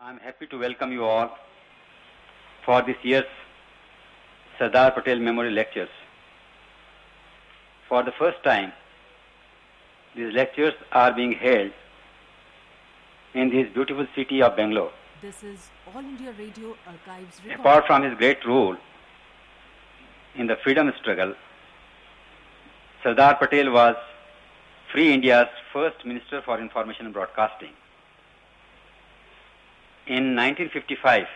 I'm happy to welcome you all for this year's Sardar Patel Memorial Lectures. For the first time, these lectures are being held in this beautiful city of Bangalore. This is All India Radio Archives Apart from his great role in the freedom struggle, Sardar Patel was Free India's first Minister for Information and Broadcasting. In 1955,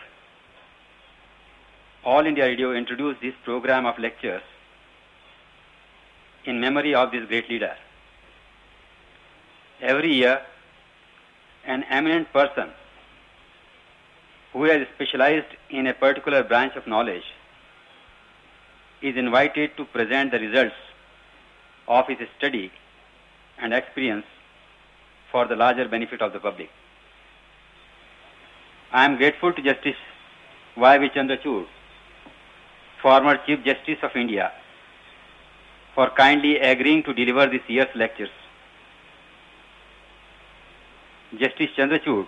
All India Radio introduced this program of lectures in memory of this great leader. Every year, an eminent person who has specialized in a particular branch of knowledge is invited to present the results of his study and experience for the larger benefit of the public. I am grateful to Justice Y.V. Chandrachud, former Chief Justice of India, for kindly agreeing to deliver this year's lectures. Justice Chandrachud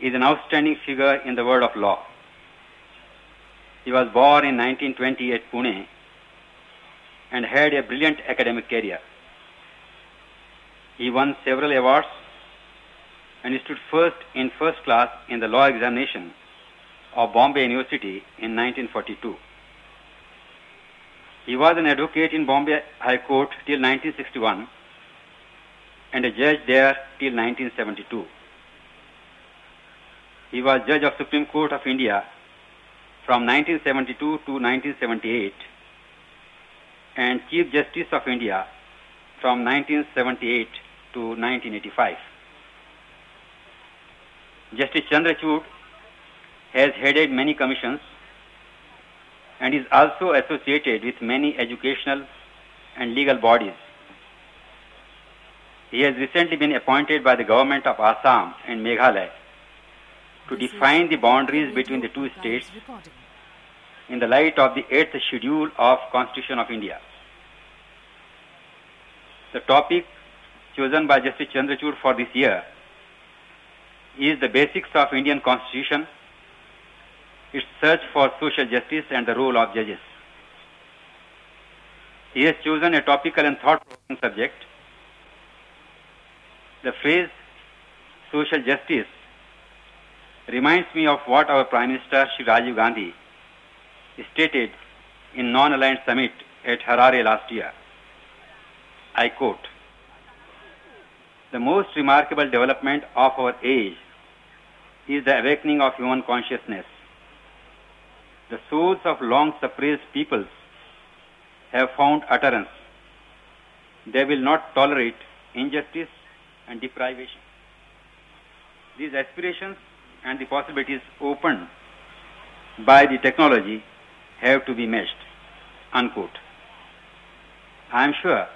is an outstanding figure in the world of law. He was born in 1920 at Pune and had a brilliant academic career. He won several awards and stood first in first class in the law examination of Bombay University in 1942. He was an advocate in Bombay High Court till 1961 and a judge there till 1972. He was judge of Supreme Court of India from 1972 to 1978 and Chief Justice of India from 1978 to 1985. Justice Chandrachud has headed many commissions and is also associated with many educational and legal bodies. He has recently been appointed by the government of Assam and Meghalaya to define the boundaries between the two states in the light of the 8th schedule of Constitution of India. The topic chosen by Justice Chandrachud for this year is the basics of Indian Constitution, its search for social justice and the role of judges. He has chosen a topical and thought-provoking subject. The phrase social justice reminds me of what our Prime Minister Shri Rajiv Gandhi stated in non-aligned summit at Harare last year. I quote, the most remarkable development of our age is the awakening of human consciousness. The souls of long suppressed peoples have found utterance. They will not tolerate injustice and deprivation. These aspirations and the possibilities opened by the technology have to be matched. Unquote. I am sure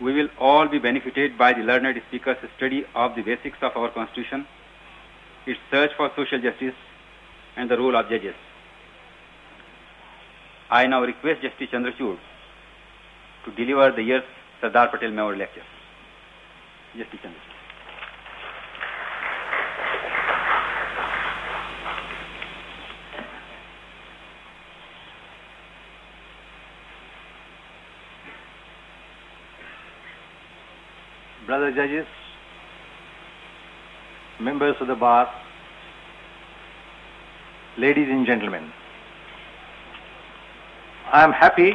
we will all be benefited by the learned speaker's study of the basics of our Constitution, its search for social justice, and the role of judges. I now request Justice Chandrachud to deliver the year's Sardar Patel Memorial Lecture. Justice Chandrachud. Brother judges, members of the bar, ladies and gentlemen. I am happy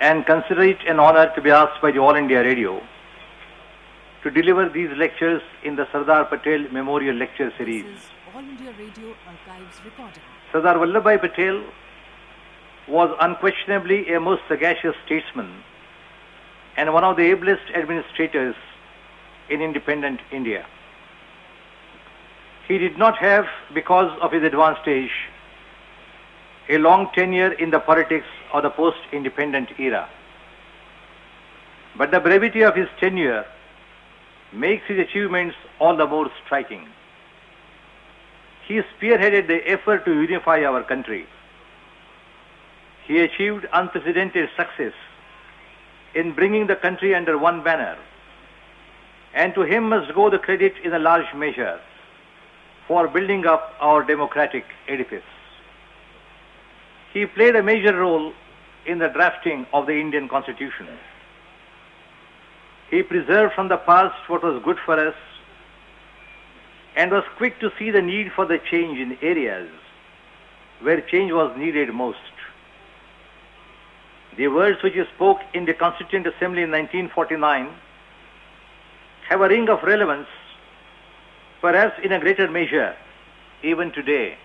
and consider it an honor to be asked by the All India Radio to deliver these lectures in the Sardar Patel Memorial Lecture Series. All India Radio Archives recording. Sardar Vallabhbhai Patel was unquestionably a most sagacious statesman and one of the ablest administrators in independent India. He did not have, because of his advanced age, a long tenure in the politics of the post-independent era. But the brevity of his tenure makes his achievements all the more striking. He spearheaded the effort to unify our country. he achieved unprecedented success in bringing the country under one banner. And to him must go the credit in a large measure for building up our democratic edifice. He played a major role in the drafting of the Indian Constitution. He preserved from the past what was good for us and was quick to see the need for the change in areas where change was needed most. The words which he spoke in the Constituent Assembly in 1949 have a ring of relevance, perhaps in a greater measure, even today.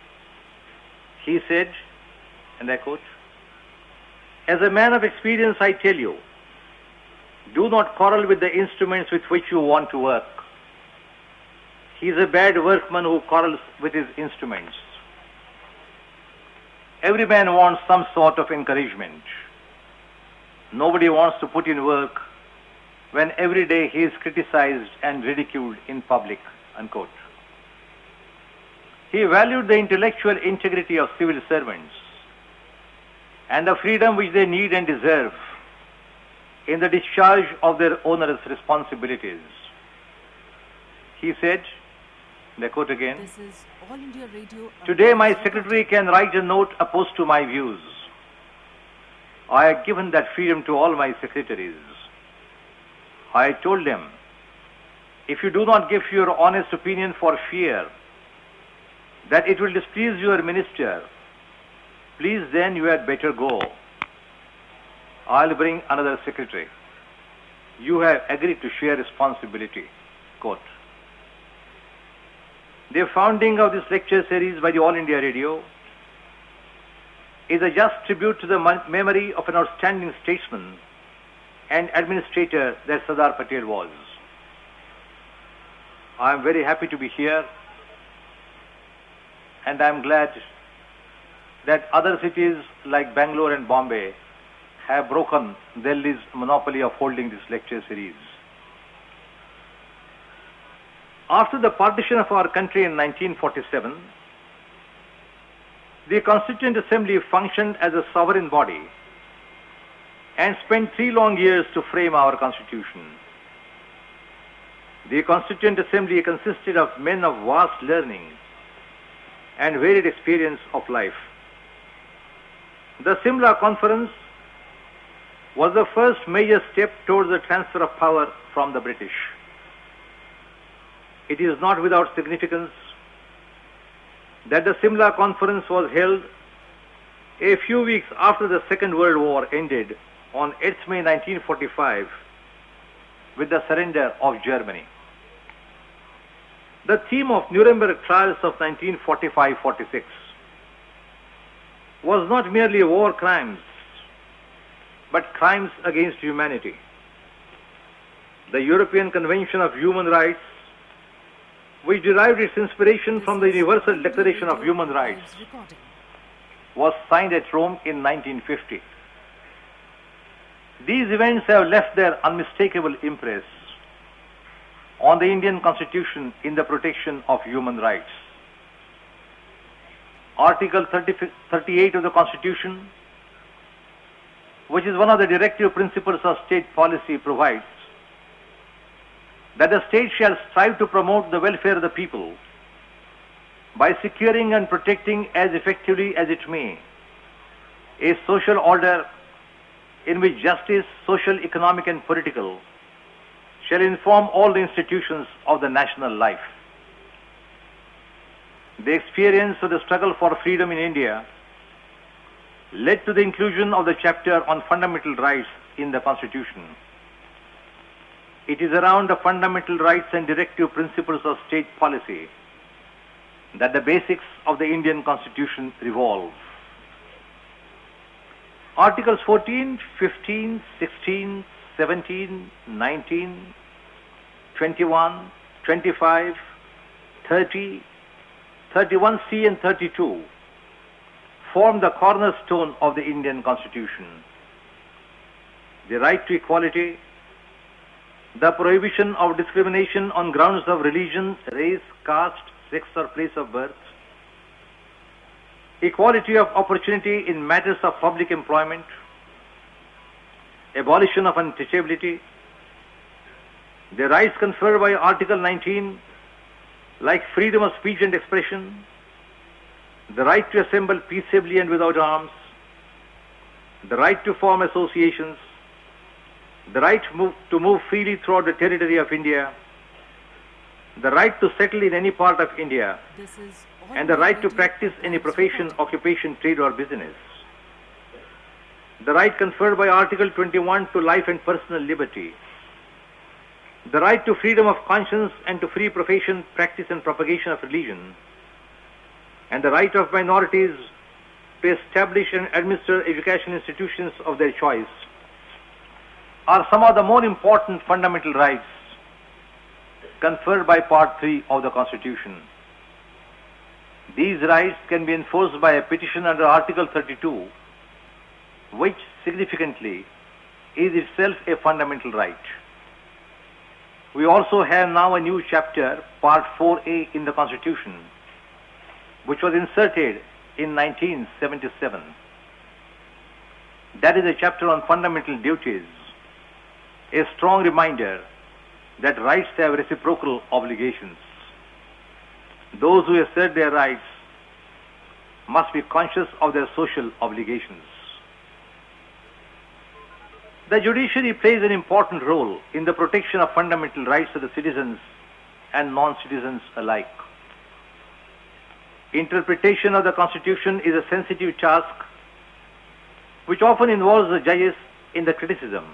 He said, and I quote, As a man of experience, I tell you, do not quarrel with the instruments with which you want to work. He is a bad workman who quarrels with his instruments. Every man wants some sort of encouragement. Nobody wants to put in work when every day he is criticized and ridiculed in public. Unquote. He valued the intellectual integrity of civil servants and the freedom which they need and deserve in the discharge of their onerous responsibilities. He said, and I quote again, This is All India Radio. Today my secretary can write a note opposed to my views. I have given that freedom to all my secretaries. I told them, if you do not give your honest opinion for fear that it will displease your minister, please then you had better go. I'll bring another secretary. You have agreed to share responsibility. Quote. The founding of this lecture series by the All India Radio is a just tribute to the memory of an outstanding statesman and administrator that Sardar Patel was. I am very happy to be here and I am glad that other cities like Bangalore and Bombay have broken Delhi's monopoly of holding this lecture series. After the partition of our country in 1947, the Constituent Assembly functioned as a sovereign body and spent three long years to frame our Constitution. The Constituent Assembly consisted of men of vast learning and varied experience of life. The Simla Conference was the first major step towards the transfer of power from the British. It is not without significance that the Simla Conference was held a few weeks after the Second World War ended on 8th May 1945 with the surrender of Germany. The theme of Nuremberg trials of 1945-46 was not merely war crimes, but crimes against humanity. The European Convention of Human Rights, which derived its inspiration from the Universal Declaration of Human Rights, was signed at Rome in 1950. These events have left their unmistakable impress on the Indian Constitution in the protection of human rights. Article 30 38 of the Constitution, which is one of the directive principles of state policy, provides that the state shall strive to promote the welfare of the people by securing and protecting as effectively as it may a social order in which justice, social, economic, and political shall inform all the institutions of the national life. The experience of the struggle for freedom in India led to the inclusion of the chapter on fundamental rights in the Constitution. It is around the fundamental rights and directive principles of state policy that the basics of the Indian Constitution revolve. Articles 14, 15, 16, 17, 19, 21, 25, 30, 31C and 32 form the cornerstone of the Indian Constitution. The right to equality, the prohibition of discrimination on grounds of religion, race, caste, sex, or place of birth, equality of opportunity in matters of public employment, abolition of untouchability, the rights conferred by Article 19, like freedom of speech and expression, the right to assemble peaceably and without arms, the right to form associations, the right to move, to move freely throughout the territory of India, the right to settle in any part of India, This is all and the right to practice any profession, occupation, trade, or business. The right conferred by Article 21 to life and personal liberty. The right to freedom of conscience and to free profession, practice, and propagation of religion. And the right of minorities to establish and administer educational institutions of their choice are some of the more important fundamental rights conferred by Part 3 of the Constitution. These rights can be enforced by a petition under Article 32, which significantly is itself a fundamental right. We also have now a new chapter, Part 4A in the Constitution, which was inserted in 1977. That is a chapter on fundamental duties, a strong reminder that rights have reciprocal obligations. Those who assert their rights must be conscious of their social obligations. The judiciary plays an important role in the protection of fundamental rights of the citizens and non-citizens alike. Interpretation of the Constitution is a sensitive task which often involves the judges in the criticism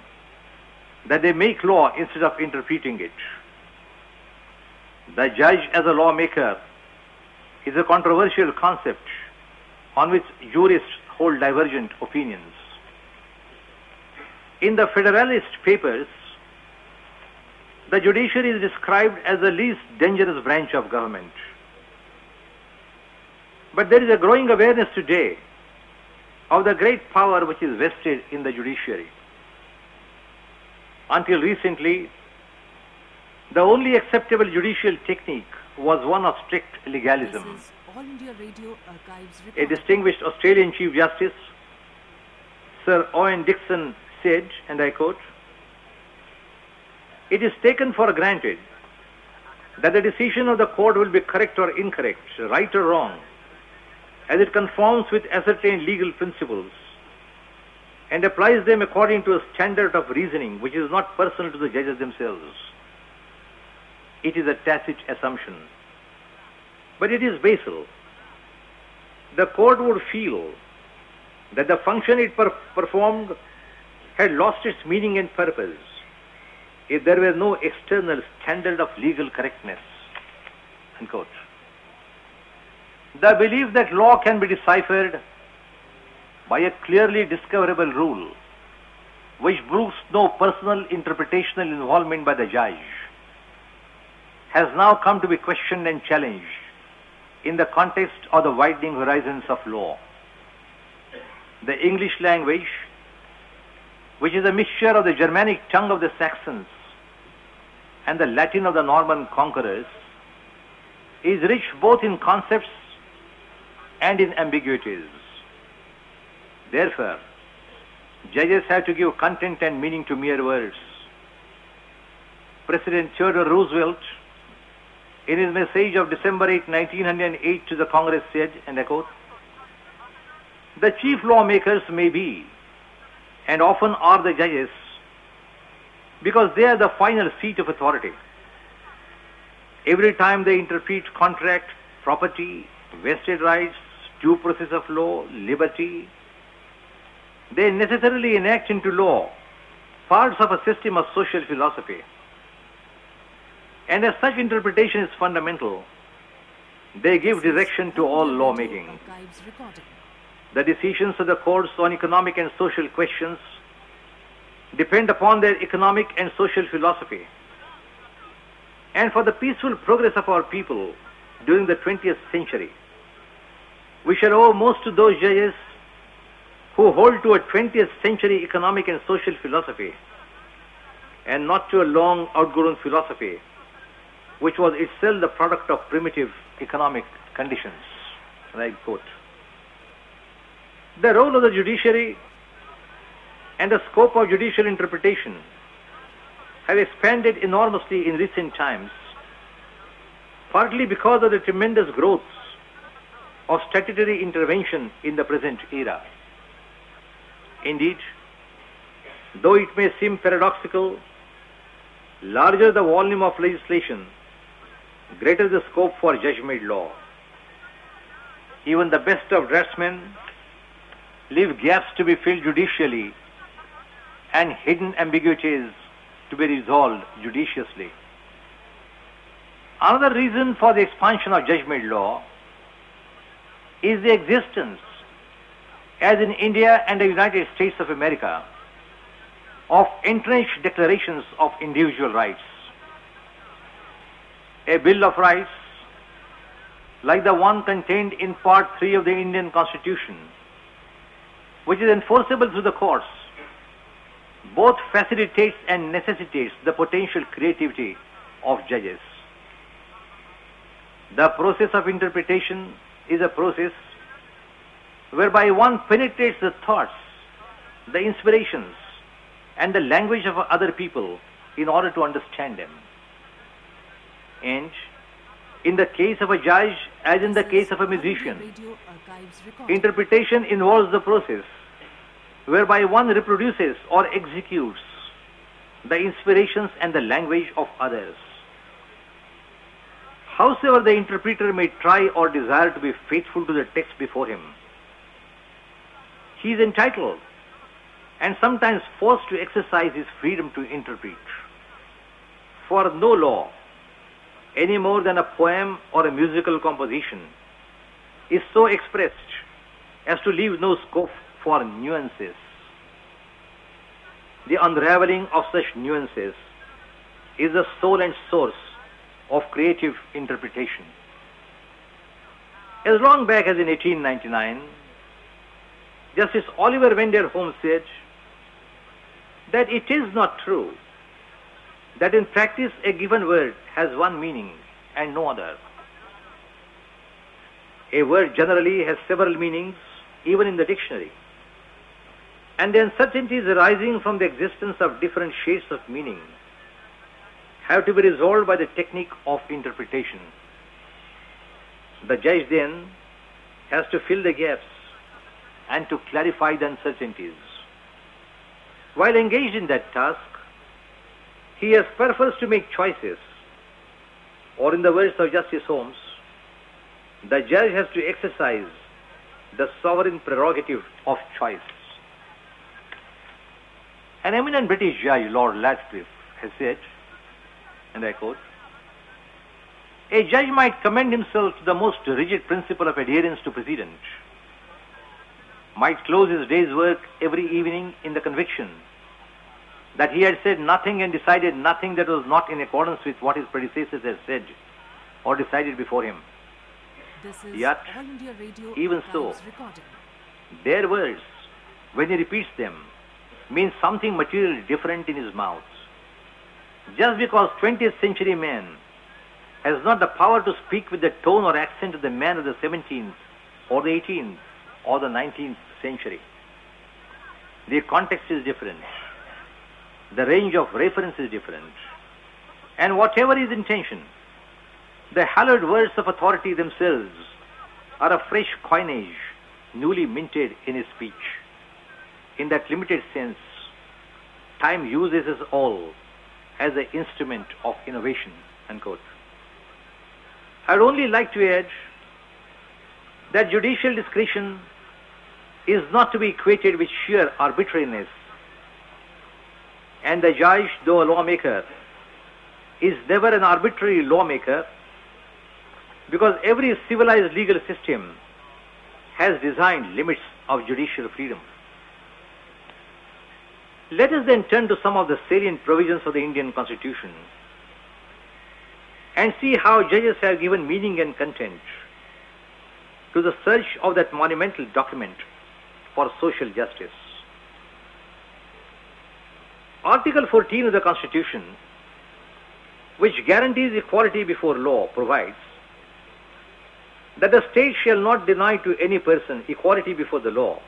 that they make law instead of interpreting it. The judge as a lawmaker is a controversial concept on which jurists hold divergent opinions. In the Federalist Papers, the judiciary is described as the least dangerous branch of government. But there is a growing awareness today of the great power which is vested in the judiciary. Until recently, the only acceptable judicial technique was one of strict legalism. All India Radio A distinguished Australian Chief Justice, Sir Owen Dixon, said, and I quote, It is taken for granted that the decision of the court will be correct or incorrect, right or wrong, as it conforms with ascertained legal principles and applies them according to a standard of reasoning which is not personal to the judges themselves. It is a tacit assumption, but it is basal the court would feel that the function it per- performed had lost its meaning and purpose if there were no external standard of legal correctness. Unquote. The belief that law can be deciphered by a clearly discoverable rule which brooks no personal interpretational involvement by the judge has now come to be questioned and challenged in the context of the widening horizons of law. The English language, which is a mixture of the Germanic tongue of the Saxons and the Latin of the Norman conquerors, is rich both in concepts and in ambiguities. Therefore, judges have to give content and meaning to mere words. President Theodore Roosevelt in his message of December 8, 1908 to the Congress said, and I quote, The chief lawmakers may be, and often are the judges, because they are the final seat of authority. Every time they interpret contract, property, vested rights, due process of law, liberty, they necessarily enact into law parts of a system of social philosophy. And as such interpretation is fundamental, they give direction to all lawmaking. The decisions of the courts on economic and social questions depend upon their economic and social philosophy. And for the peaceful progress of our people during the 20th century, we shall owe most to those judges who hold to a 20th century economic and social philosophy and not to a long outgrown philosophy which was itself the product of primitive economic conditions. And I quote. The role of the judiciary and the scope of judicial interpretation have expanded enormously in recent times, partly because of the tremendous growth of statutory intervention in the present era. Indeed, though it may seem paradoxical, larger the volume of legislation, greater the scope for judge-made law. Even the best of draftsmen leave gaps to be filled judicially and hidden ambiguities to be resolved judiciously. Another reason for the expansion of judge-made law is the existence, as in India and the United States of America, of entrenched declarations of individual rights. A Bill of Rights, like the one contained in Part 3 of the Indian Constitution, which is enforceable through the courts, both facilitates and necessitates the potential creativity of judges. The process of interpretation is a process whereby one penetrates the thoughts, the inspirations, and the language of other people in order to understand them. And in the case of a judge, as in the case of a musician, interpretation involves the process whereby one reproduces or executes the inspirations and the language of others. Howsoever the interpreter may try or desire to be faithful to the text before him, he is entitled and sometimes forced to exercise his freedom to interpret. For no law, any more than a poem or a musical composition, is so expressed as to leave no scope for nuances. The unraveling of such nuances is the soul and source of creative interpretation. As long back as in 1899, Justice Oliver Wendell Holmes said that it is not true that in practice a given word has one meaning and no other. A word generally has several meanings, even in the dictionary. And the uncertainties arising from the existence of different shades of meaning have to be resolved by the technique of interpretation. The judge then has to fill the gaps and to clarify the uncertainties. While engaged in that task, he has purpose to make choices, or in the words of Justice Holmes, the judge has to exercise the sovereign prerogative of choice. An eminent British judge, Lord Radcliffe, has said, and I quote, a judge might commend himself to the most rigid principle of adherence to precedent, might close his day's work every evening in the conviction that he had said nothing and decided nothing that was not in accordance with what his predecessors had said or decided before him. This is Yet, All India Radio even so, recording. Their words, when he repeats them, mean something materially different in his mouth. Just because 20th century man has not the power to speak with the tone or accent of the man of the 17th or the 18th or the 19th century. The context is different. The range of reference is different. And whatever his intention, the hallowed words of authority themselves are a fresh coinage newly minted in his speech. In that limited sense, time uses us all as an instrument of innovation. Unquote. I'd only like to add that judicial discretion is not to be equated with sheer arbitrariness. And the judge, though a lawmaker, is never an arbitrary lawmaker because every civilized legal system has designed limits of judicial freedom. Let us then turn to some of the salient provisions of the Indian Constitution and see how judges have given meaning and content to the search of that monumental document for social justice. Article 14 of the Constitution, which guarantees equality before law, provides that the state shall not deny to any person equality before the law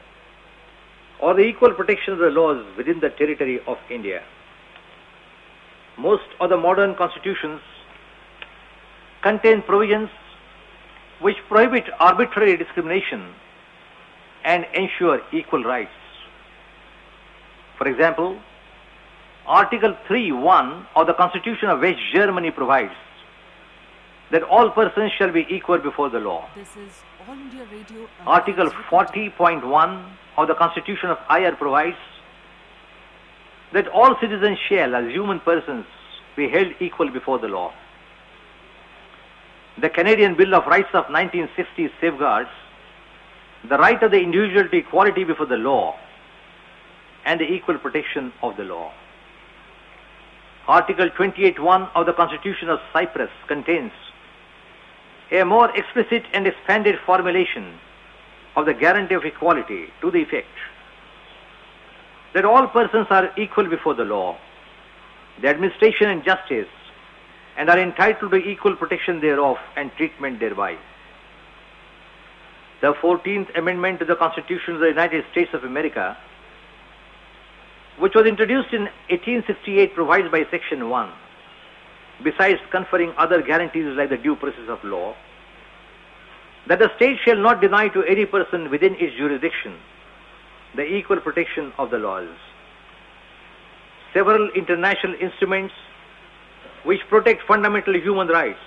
or the equal protection of the laws within the territory of India. Most of the modern constitutions contain provisions which prohibit arbitrary discrimination and ensure equal rights. For example, Article 3.1 of the Constitution of West Germany provides that all persons shall be equal before the law. This is All India Radio. Article Archives 40.1 of the Constitution of IR provides that all citizens shall, as human persons, be held equal before the law. The Canadian Bill of Rights of 1960 safeguards the right of the individual to equality before the law and the equal protection of the law. Article 28.1 of the Constitution of Cyprus contains a more explicit and expanded formulation of the guarantee of equality to the effect that all persons are equal before the law, the administration and justice, and are entitled to equal protection thereof and treatment thereby. The 14th Amendment to the Constitution of the United States of America, which was introduced in 1868, provides by Section 1, besides conferring other guarantees like the due process of law, that the state shall not deny to any person within its jurisdiction the equal protection of the laws. Several international instruments which protect fundamental human rights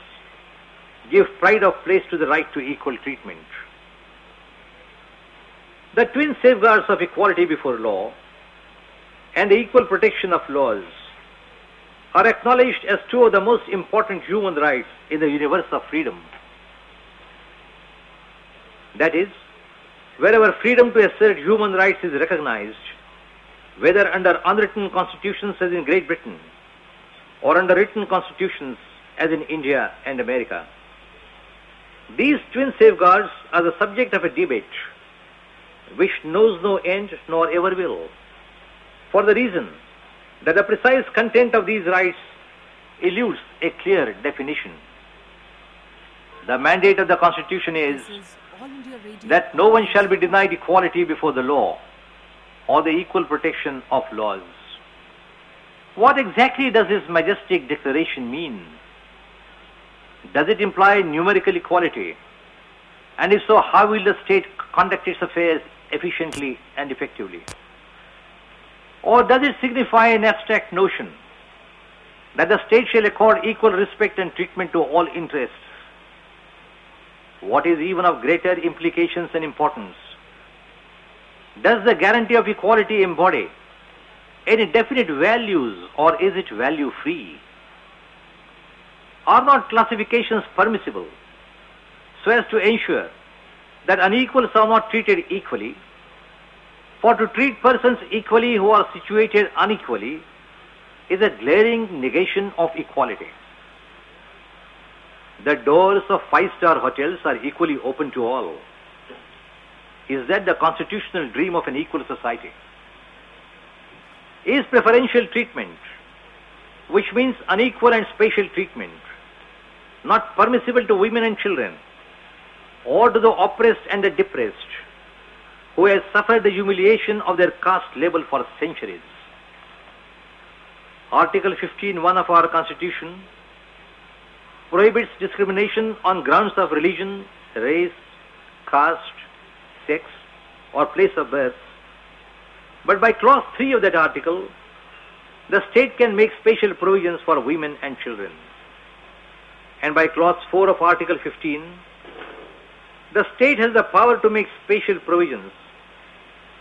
give pride of place to the right to equal treatment. The twin safeguards of equality before law and the equal protection of laws are acknowledged as two of the most important human rights in the universe of freedom. That is, wherever freedom to assert human rights is recognized, whether under unwritten constitutions as in Great Britain or under written constitutions as in India and America, these twin safeguards are the subject of a debate which knows no end nor ever will, for the reason that the precise content of these rights eludes a clear definition. The mandate of the Constitution is is All India Radio. that no one shall be denied equality before the law or the equal protection of laws. What exactly does this majestic declaration mean? Does it imply numerical equality? And if so, how will the state conduct its affairs efficiently and effectively? Or does it signify an abstract notion that the state shall accord equal respect and treatment to all interests? What is even of greater implications and importance? Does the guarantee of equality embody any definite values or is it value free? Are not classifications permissible so as to ensure that unequals are not treated equally? For to treat persons equally who are situated unequally is a glaring negation of equality. The doors of five-star hotels are equally open to all. Is that the constitutional dream of an equal society? Is preferential treatment, which means unequal and special treatment, not permissible to women and children, or to the oppressed and the depressed, who have suffered the humiliation of their caste label for centuries? Article 15.1 of our Constitution prohibits discrimination on grounds of religion, race, caste, sex, or place of birth. But by clause 3 of that article, the state can make special provisions for women and children. And by clause 4 of article 15, the state has the power to make special provisions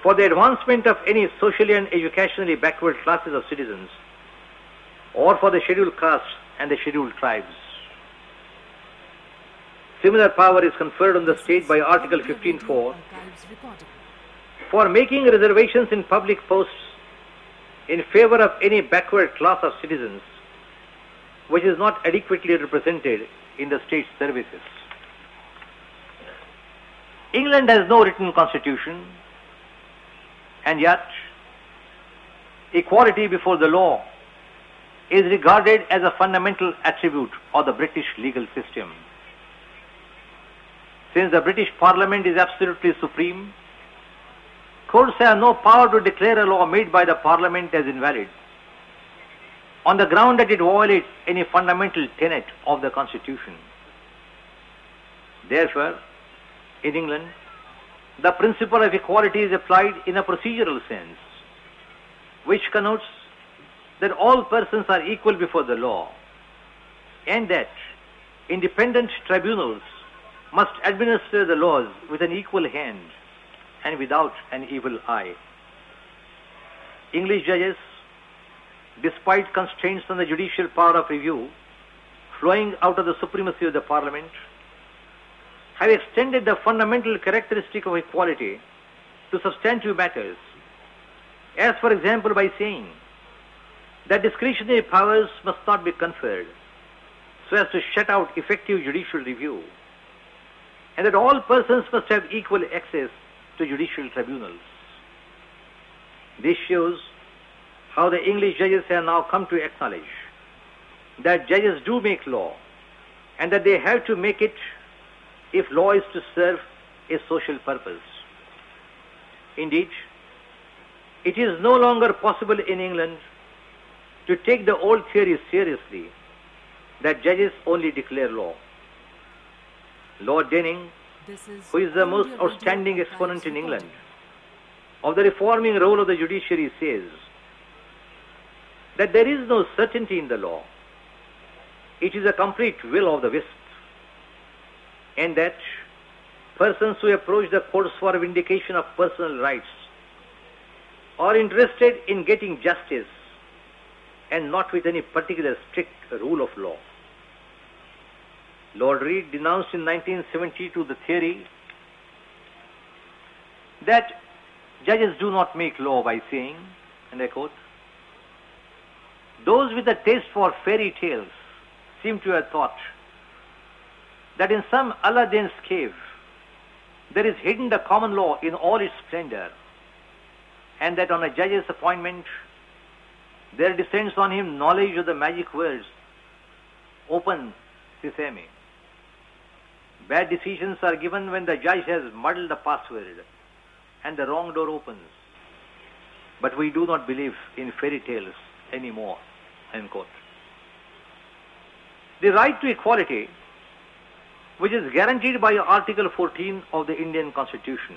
for the advancement of any socially and educationally backward classes of citizens or for the scheduled castes and the scheduled tribes. Similar power is conferred on the state by Article 15.4 Radio Archives recording. for making reservations in public posts in favor of any backward class of citizens which is not adequately represented in the state services. England has no written constitution and yet equality before the law is regarded as a fundamental attribute of the British legal system. Since the British Parliament is absolutely supreme, courts have no power to declare a law made by the parliament as invalid on the ground that it violates any fundamental tenet of the constitution. Therefore, in England, the principle of equality is applied in a procedural sense, which connotes that all persons are equal before the law and that independent tribunals must administer the laws with an equal hand and without an evil eye. English judges, despite constraints on the judicial power of review flowing out of the supremacy of the parliament, have extended the fundamental characteristic of equality to substantive matters, as for example by saying that discretionary powers must not be conferred so as to shut out effective judicial review, and that all persons must have equal access to judicial tribunals. This shows how the English judges have now come to acknowledge that judges do make law and that they have to make it if law is to serve a social purpose. Indeed, it is no longer possible in England to take the old theory seriously that judges only declare law. Lord Denning, is who is the most outstanding exponent in England of the reforming role of the judiciary, says that there is no certainty in the law. It is a complete will of the wisp. And that persons who approach the courts for vindication of personal rights are interested in getting justice and not with any particular strict rule of law. Lord Reid denounced in 1972 the theory that judges do not make law by saying, and I quote, those with a taste for fairy tales seem to have thought that in some Aladdin's cave there is hidden the common law in all its splendor, and that on a judge's appointment there descends on him knowledge of the magic words, open sesame. Bad decisions are given when the judge has muddled the password and the wrong door opens. But we do not believe in fairy tales anymore. End quote. The right to equality, which is guaranteed by Article 14 of the Indian Constitution,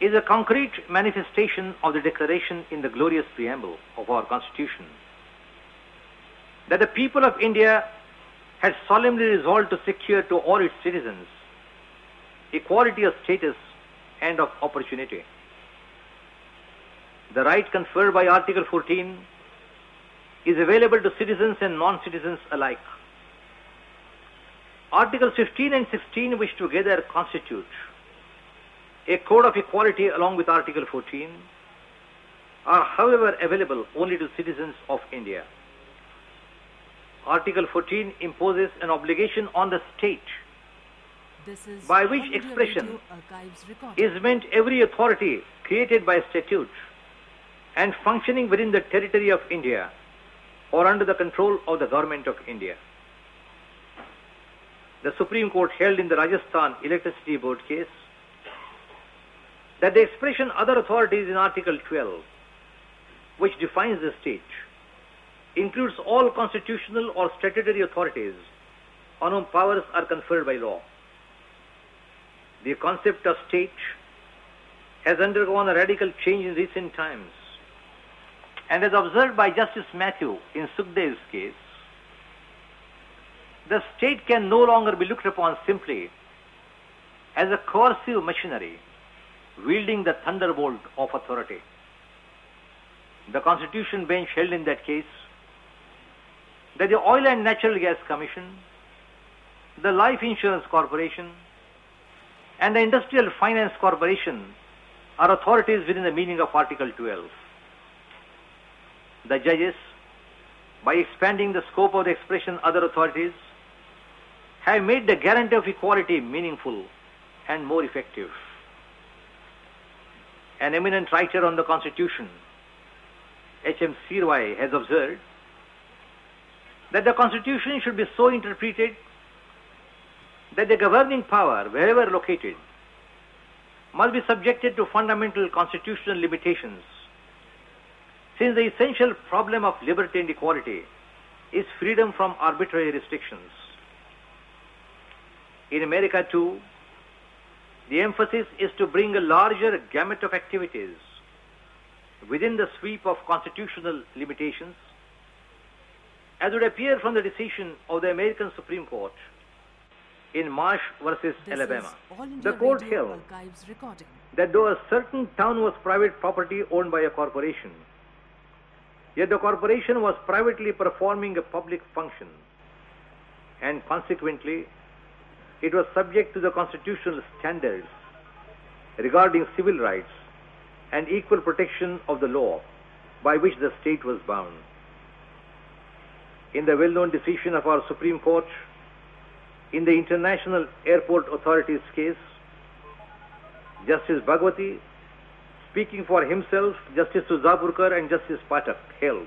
is a concrete manifestation of the declaration in the glorious preamble of our Constitution that the people of India has solemnly resolved to secure to all its citizens equality of status and of opportunity. The right conferred by Article 14 is available to citizens and non-citizens alike. Articles 15 and 16, which together constitute a code of equality along with Article 14, are however available only to citizens of India. Article 14 imposes an obligation on the state By which expression Radio Archives recording. is meant every authority created by statute and functioning within the territory of India or under the control of the government of India. The Supreme Court held in the Rajasthan Electricity Board case that the expression other authorities in Article 12, which defines the state, includes all constitutional or statutory authorities on whom powers are conferred by law. The concept of state has undergone a radical change in recent times. And as observed by Justice Mathew in Sukhdev's case, the state can no longer be looked upon simply as a coercive machinery wielding the thunderbolt of authority. The Constitution bench held in that case that the Oil and Natural Gas Commission, the Life Insurance Corporation, and the Industrial Finance Corporation are authorities within the meaning of Article 12. The judges, by expanding the scope of the expression other authorities, have made the guarantee of equality meaningful and more effective. An eminent writer on the Constitution, H.M. Seervai, has observed that the Constitution should be so interpreted that the governing power, wherever located, must be subjected to fundamental constitutional limitations, since the essential problem of liberty and equality is freedom from arbitrary restrictions. In America, too, the emphasis is to bring a larger gamut of activities within the sweep of constitutional limitations, as would appear from the decision of the American Supreme Court in Marsh versus This Alabama. is All India The court held that though a certain town was private property owned by a corporation, yet the corporation was privately performing a public function, and consequently, it was subject to the constitutional standards regarding civil rights and equal protection of the law by which the state was bound. In the well known decision of our Supreme Court, in the International Airport Authorities case, Justice Bhagwati, speaking for himself, Justice Tulzapurkar and Justice Pathak held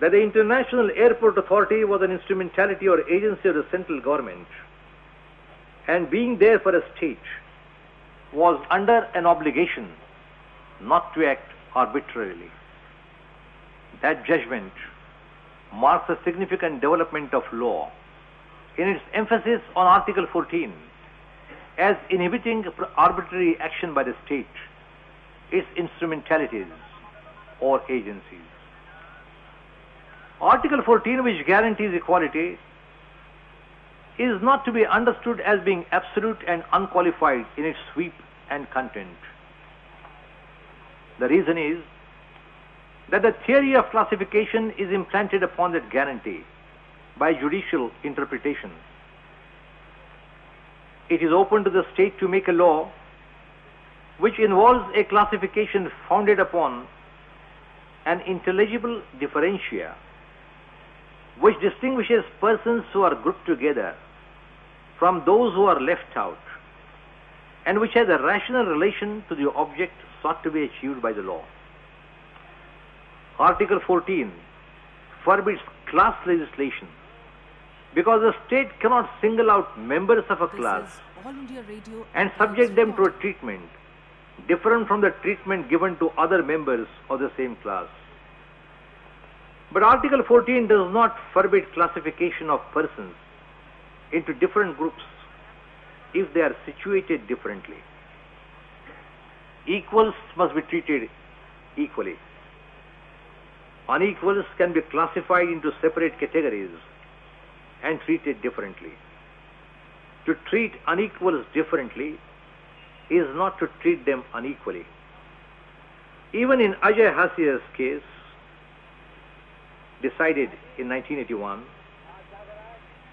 that the International Airport Authority was an instrumentality or agency of the central government and being there for a state was under an obligation not to act arbitrarily. That judgment marks a significant development of law in its emphasis on Article 14 as inhibiting arbitrary action by the state, its instrumentalities or agencies. Article 14, which guarantees equality, is not to be understood as being absolute and unqualified in its sweep and content. The reason is that the theory of classification is implanted upon that guarantee by judicial interpretation. It is open to the state to make a law which involves a classification founded upon an intelligible differentia which distinguishes persons who are grouped together from those who are left out and which has a rational relation to the object sought to be achieved by the law. Article 14 forbids class legislation because the state cannot single out members of a This class is All India Radio and subject them to a treatment different from the treatment given to other members of the same class. But Article 14 does not forbid classification of persons into different groups if they are situated differently. Equals must be treated equally. Unequals can be classified into separate categories and treated differently. To treat unequals differently is not to treat them unequally. Even in Ajay Hasia's case, decided in 1981,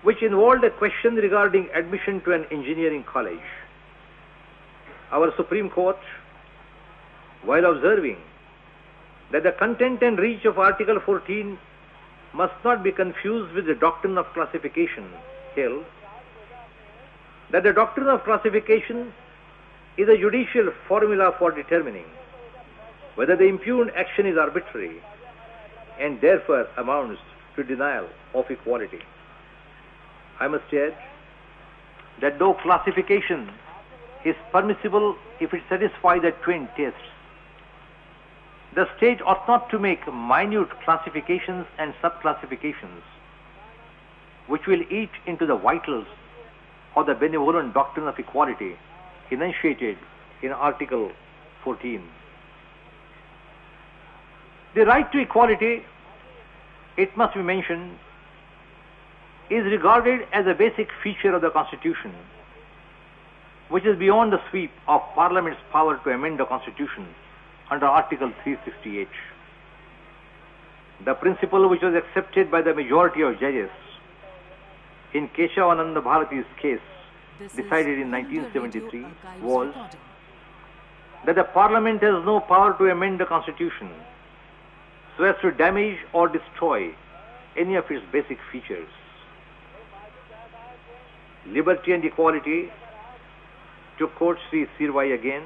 which involved a question regarding admission to an engineering college, our Supreme Court, while observing that the content and reach of Article 14 must not be confused with the doctrine of classification, held that the doctrine of classification is a judicial formula for determining whether the impugned action is arbitrary and therefore amounts to denial of equality. I must add that though classification is permissible if it satisfies the twin tests, the state ought not to make minute classifications and subclassifications which will eat into the vitals of the benevolent doctrine of equality enunciated in Article 14. The right to equality, it must be mentioned, is regarded as a basic feature of the Constitution, which is beyond the sweep of Parliament's power to amend the Constitution under Article 368. The principle which was accepted by the majority of judges in Keshavananda Bharati's case, This is decided in 1973, was that the Parliament has no power to amend the Constitution so as to damage or destroy any of its basic features. Liberty and equality, to quote Sri Seervai again,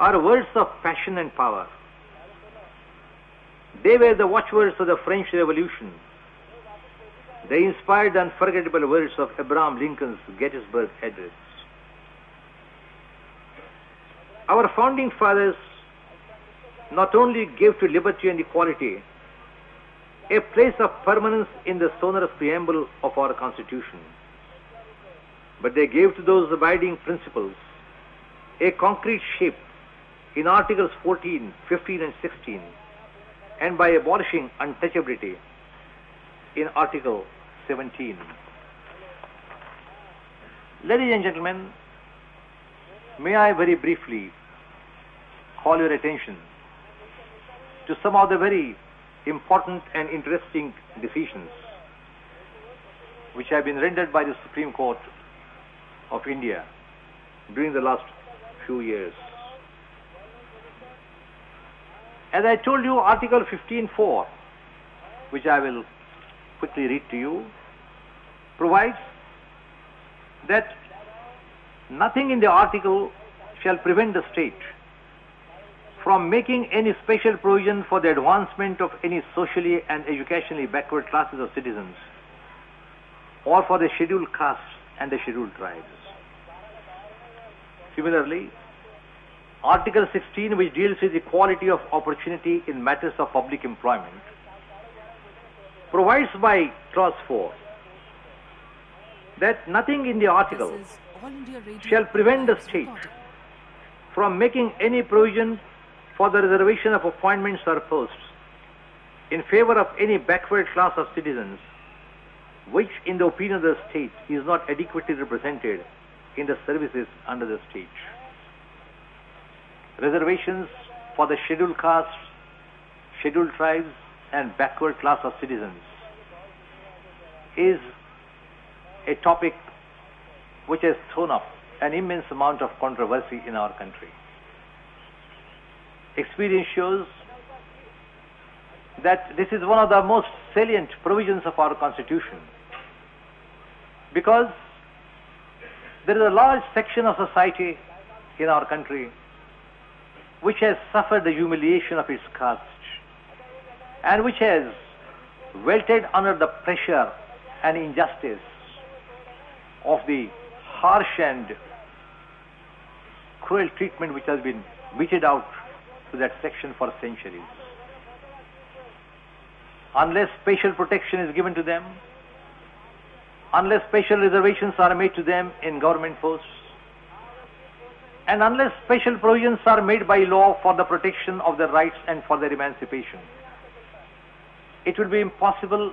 are words of passion and power. They were the watchwords of the French Revolution. They inspired the unforgettable words of Abraham Lincoln's Gettysburg Address. Our founding fathers not only gave to liberty and equality a place of permanence in the sonorous preamble of our Constitution, but they gave to those abiding principles a concrete shape in Articles 14, 15, and 16, and by abolishing untouchability in Article 17. Ladies and gentlemen, may I very briefly call your attention to some of the very important and interesting decisions which have been rendered by the Supreme Court of India during the last few years. As I told you, Article 15.4, which I will quickly read to you, provides that nothing in the article shall prevent the state from making any special provision for the advancement of any socially and educationally backward classes of citizens or for the scheduled castes and the scheduled tribes. Similarly, Article 16, which deals with equality of opportunity in matters of public employment, provides by Clause 4 that nothing in the article This is All India Radio shall prevent the state from making any provision for the reservation of appointments or posts in favor of any backward class of citizens which in the opinion of the state is not adequately represented in the services under the state. Reservations for the scheduled castes, scheduled tribes and backward class of citizens is a topic which has thrown up an immense amount of controversy in our country. Experience shows that this is one of the most salient provisions of our Constitution. Because there is a large section of society in our country which has suffered the humiliation of its caste and which has welted under the pressure and injustice of the harsh and cruel treatment which has been meted out to that section for centuries. Unless special protection is given to them, unless special reservations are made to them in government posts, and unless special provisions are made by law for the protection of their rights and for their emancipation, it will be impossible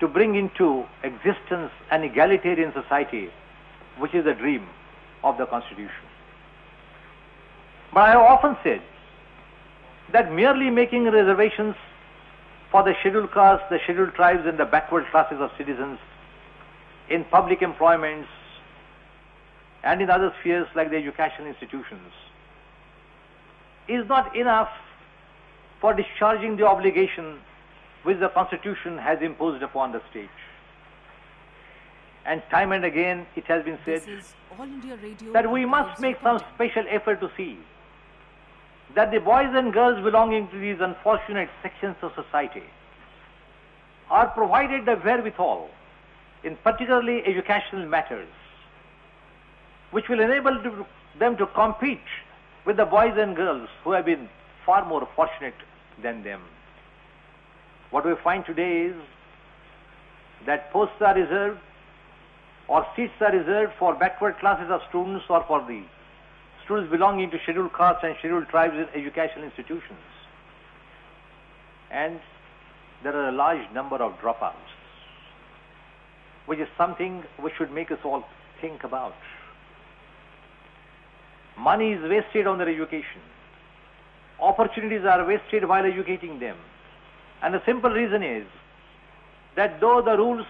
to bring into existence an egalitarian society, which is the dream of the Constitution. But I have often said that merely making reservations for the scheduled castes, the scheduled tribes, and the backward classes of citizens in public employments and in other spheres like the educational institutions is not enough for discharging the obligation which the Constitution has imposed upon the state. And time and again it has been said This is All India Radio that we must make some special effort to see that the boys and girls belonging to these unfortunate sections of society are provided the wherewithal in particularly educational matters which will enable to- them to compete with the boys and girls who have been far more fortunate than them. What we find today is that posts are reserved or seats are reserved for backward classes of students or for the students belonging to scheduled castes and scheduled tribes in educational institutions. And there are a large number of dropouts, which is something which should make us all think about. Money is wasted on their education. Opportunities are wasted while educating them. And the simple reason is that though the rules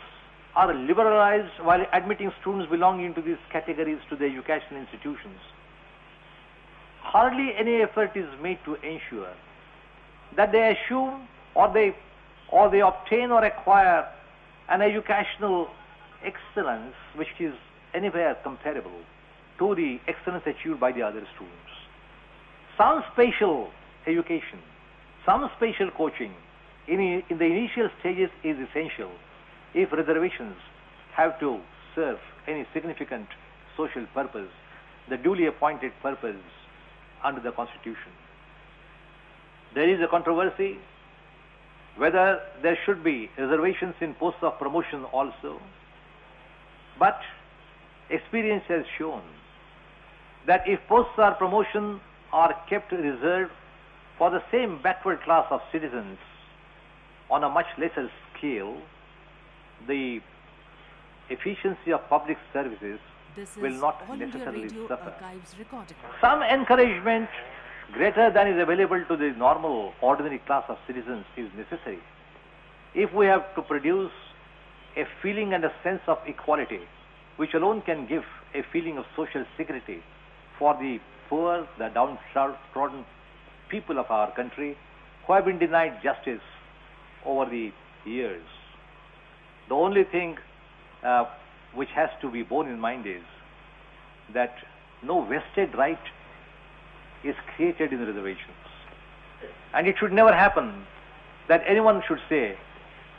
are liberalized while admitting students belonging to these categories to the educational institutions, hardly any effort is made to ensure that they assume or they or they obtain or acquire an educational excellence which is anywhere comparable to the excellence achieved by the other students. Some spatial education, some spatial coaching in, in the initial stages is essential if reservations have to serve any significant social purpose, the duly appointed purpose under the Constitution. There is a controversy whether there should be reservations in posts of promotion also. But experience has shown that if posts of promotion are kept reserved for the same backward class of citizens on a much lesser scale, the efficiency of public services will not necessarily suffer. Some encouragement greater than is available to the normal, ordinary class of citizens is necessary. If we have to produce a feeling and a sense of equality, which alone can give a feeling of social security for the poor, the downtrodden people of our country who have been denied justice over the years. The only thing uh, which has to be borne in mind is that no vested right is created in the reservations. And it should never happen that anyone should say,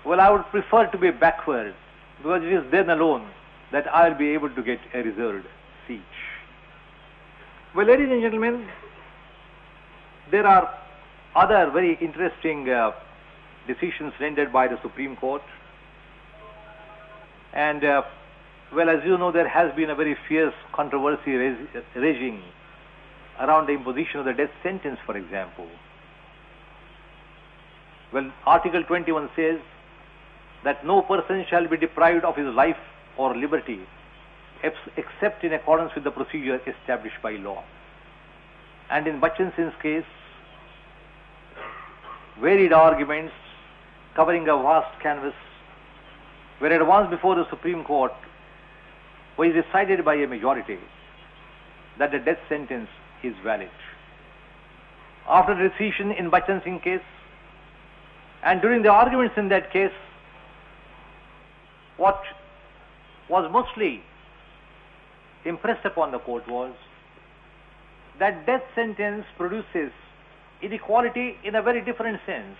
well, I would prefer to be backward because it is then alone that I will be able to get a reserved seat. Well, ladies and gentlemen, there are other very interesting uh, decisions rendered by the Supreme Court. And, uh, well, as you know, there has been a very fierce controversy raging around the imposition of the death sentence, for example. Well, Article 21 says that no person shall be deprived of his life or liberty except in accordance with the procedure established by law. And in Bachan case, varied arguments covering a vast canvas were advanced before the Supreme Court, was decided by a majority that the death sentence is valid. After the decision in Bachan Singh case, and during the arguments in that case, what was mostly impressed upon the court was that death sentence produces inequality in a very different sense.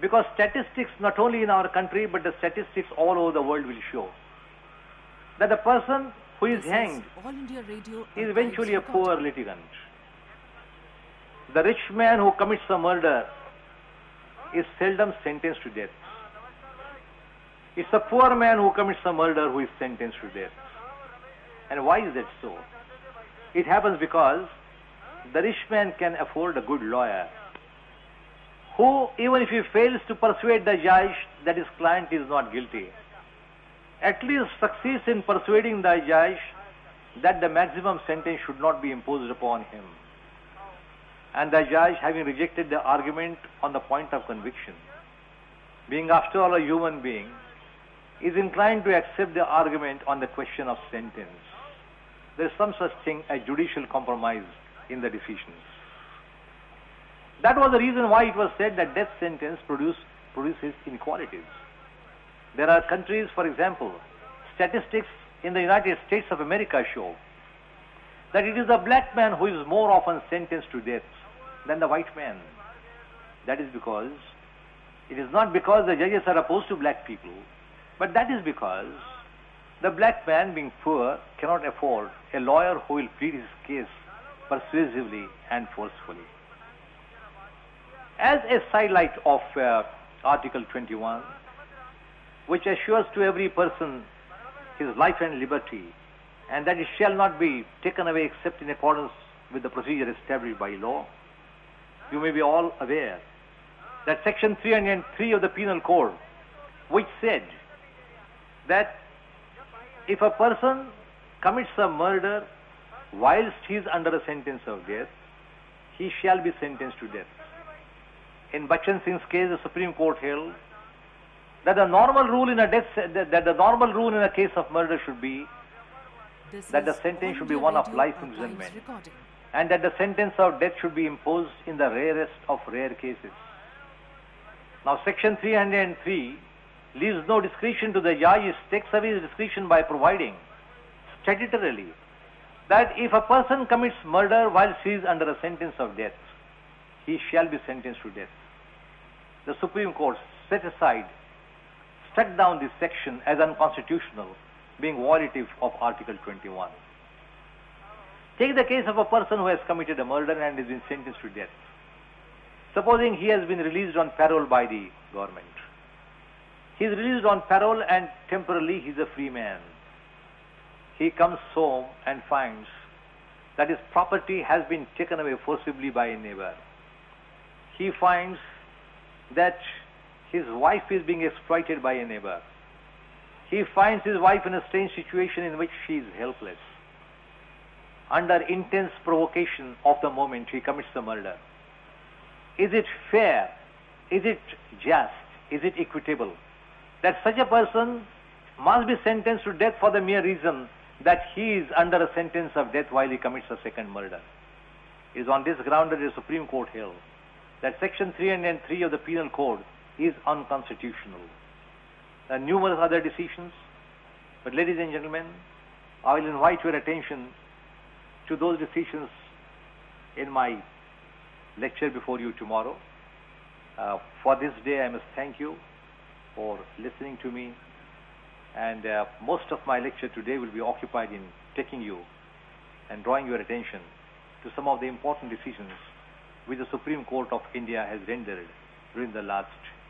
Because statistics, not only in our country, but the statistics all over the world will show that the person who is This is hanged Radio is eventually a poor litigant. The rich man who commits a murder is seldom sentenced to death. It's the poor man who commits a murder who is sentenced to death. And why is that so? It happens because the rich man can afford a good lawyer who, even if he fails to persuade the judge that his client is not guilty, at least succeeds in persuading the judge that the maximum sentence should not be imposed upon him. And the judge, having rejected the argument on the point of conviction, being after all a human being, is inclined to accept the argument on the question of sentence. There is some such thing as judicial compromise in the decisions. That was the reason why it was said that death sentence produce, produces inequalities. There are countries, for example, statistics in the United States of America show that it is the black man who is more often sentenced to death than the white man. That is because it is not because the judges are opposed to black people, but that is because the black man, being poor, cannot afford a lawyer who will plead his case persuasively and forcefully. As a sidelight of uh, Article 21, which assures to every person his life and liberty, and that it shall not be taken away except in accordance with the procedure established by law, you may be all aware that Section 303 of the Penal Code, which said that if a person commits a murder whilst he is under a sentence of death, he shall be sentenced to death. In Bachan Singh's case, the Supreme Court held that the normal rule in a death that the normal rule in a case of murder should be This that the sentence should be one of life imprisonment. and that the sentence of death should be imposed in the rarest of rare cases. Now, Section 303 leaves no discretion to the judge, it takes away his discretion by providing statutorily that if a person commits murder while he is under a sentence of death, he shall be sentenced to death. The Supreme Court set aside, struck down this section as unconstitutional, being violative of Article 21. Take the case of a person who has committed a murder and has been sentenced to death. Supposing he has been released on parole by the government. He is released on parole and temporarily he is a free man. He comes home and finds that his property has been taken away forcibly by a neighbor. He finds that his wife is being exploited by a neighbor. He finds his wife in a strange situation in which she is helpless. Under intense provocation of the moment, he commits the murder. Is it fair? Is it just? Is it equitable? That such a person must be sentenced to death for the mere reason that he is under a sentence of death while he commits a second murder. It is on this ground that the Supreme Court held that Section 303 of the Penal Code is unconstitutional. There are numerous other decisions, but ladies and gentlemen, I will invite your attention to those decisions in my lecture before you tomorrow. Uh, for this day, I must thank you for listening to me, and uh, most of my lecture today will be occupied in taking you and drawing your attention to some of the important decisions which the Supreme Court of India has rendered during the last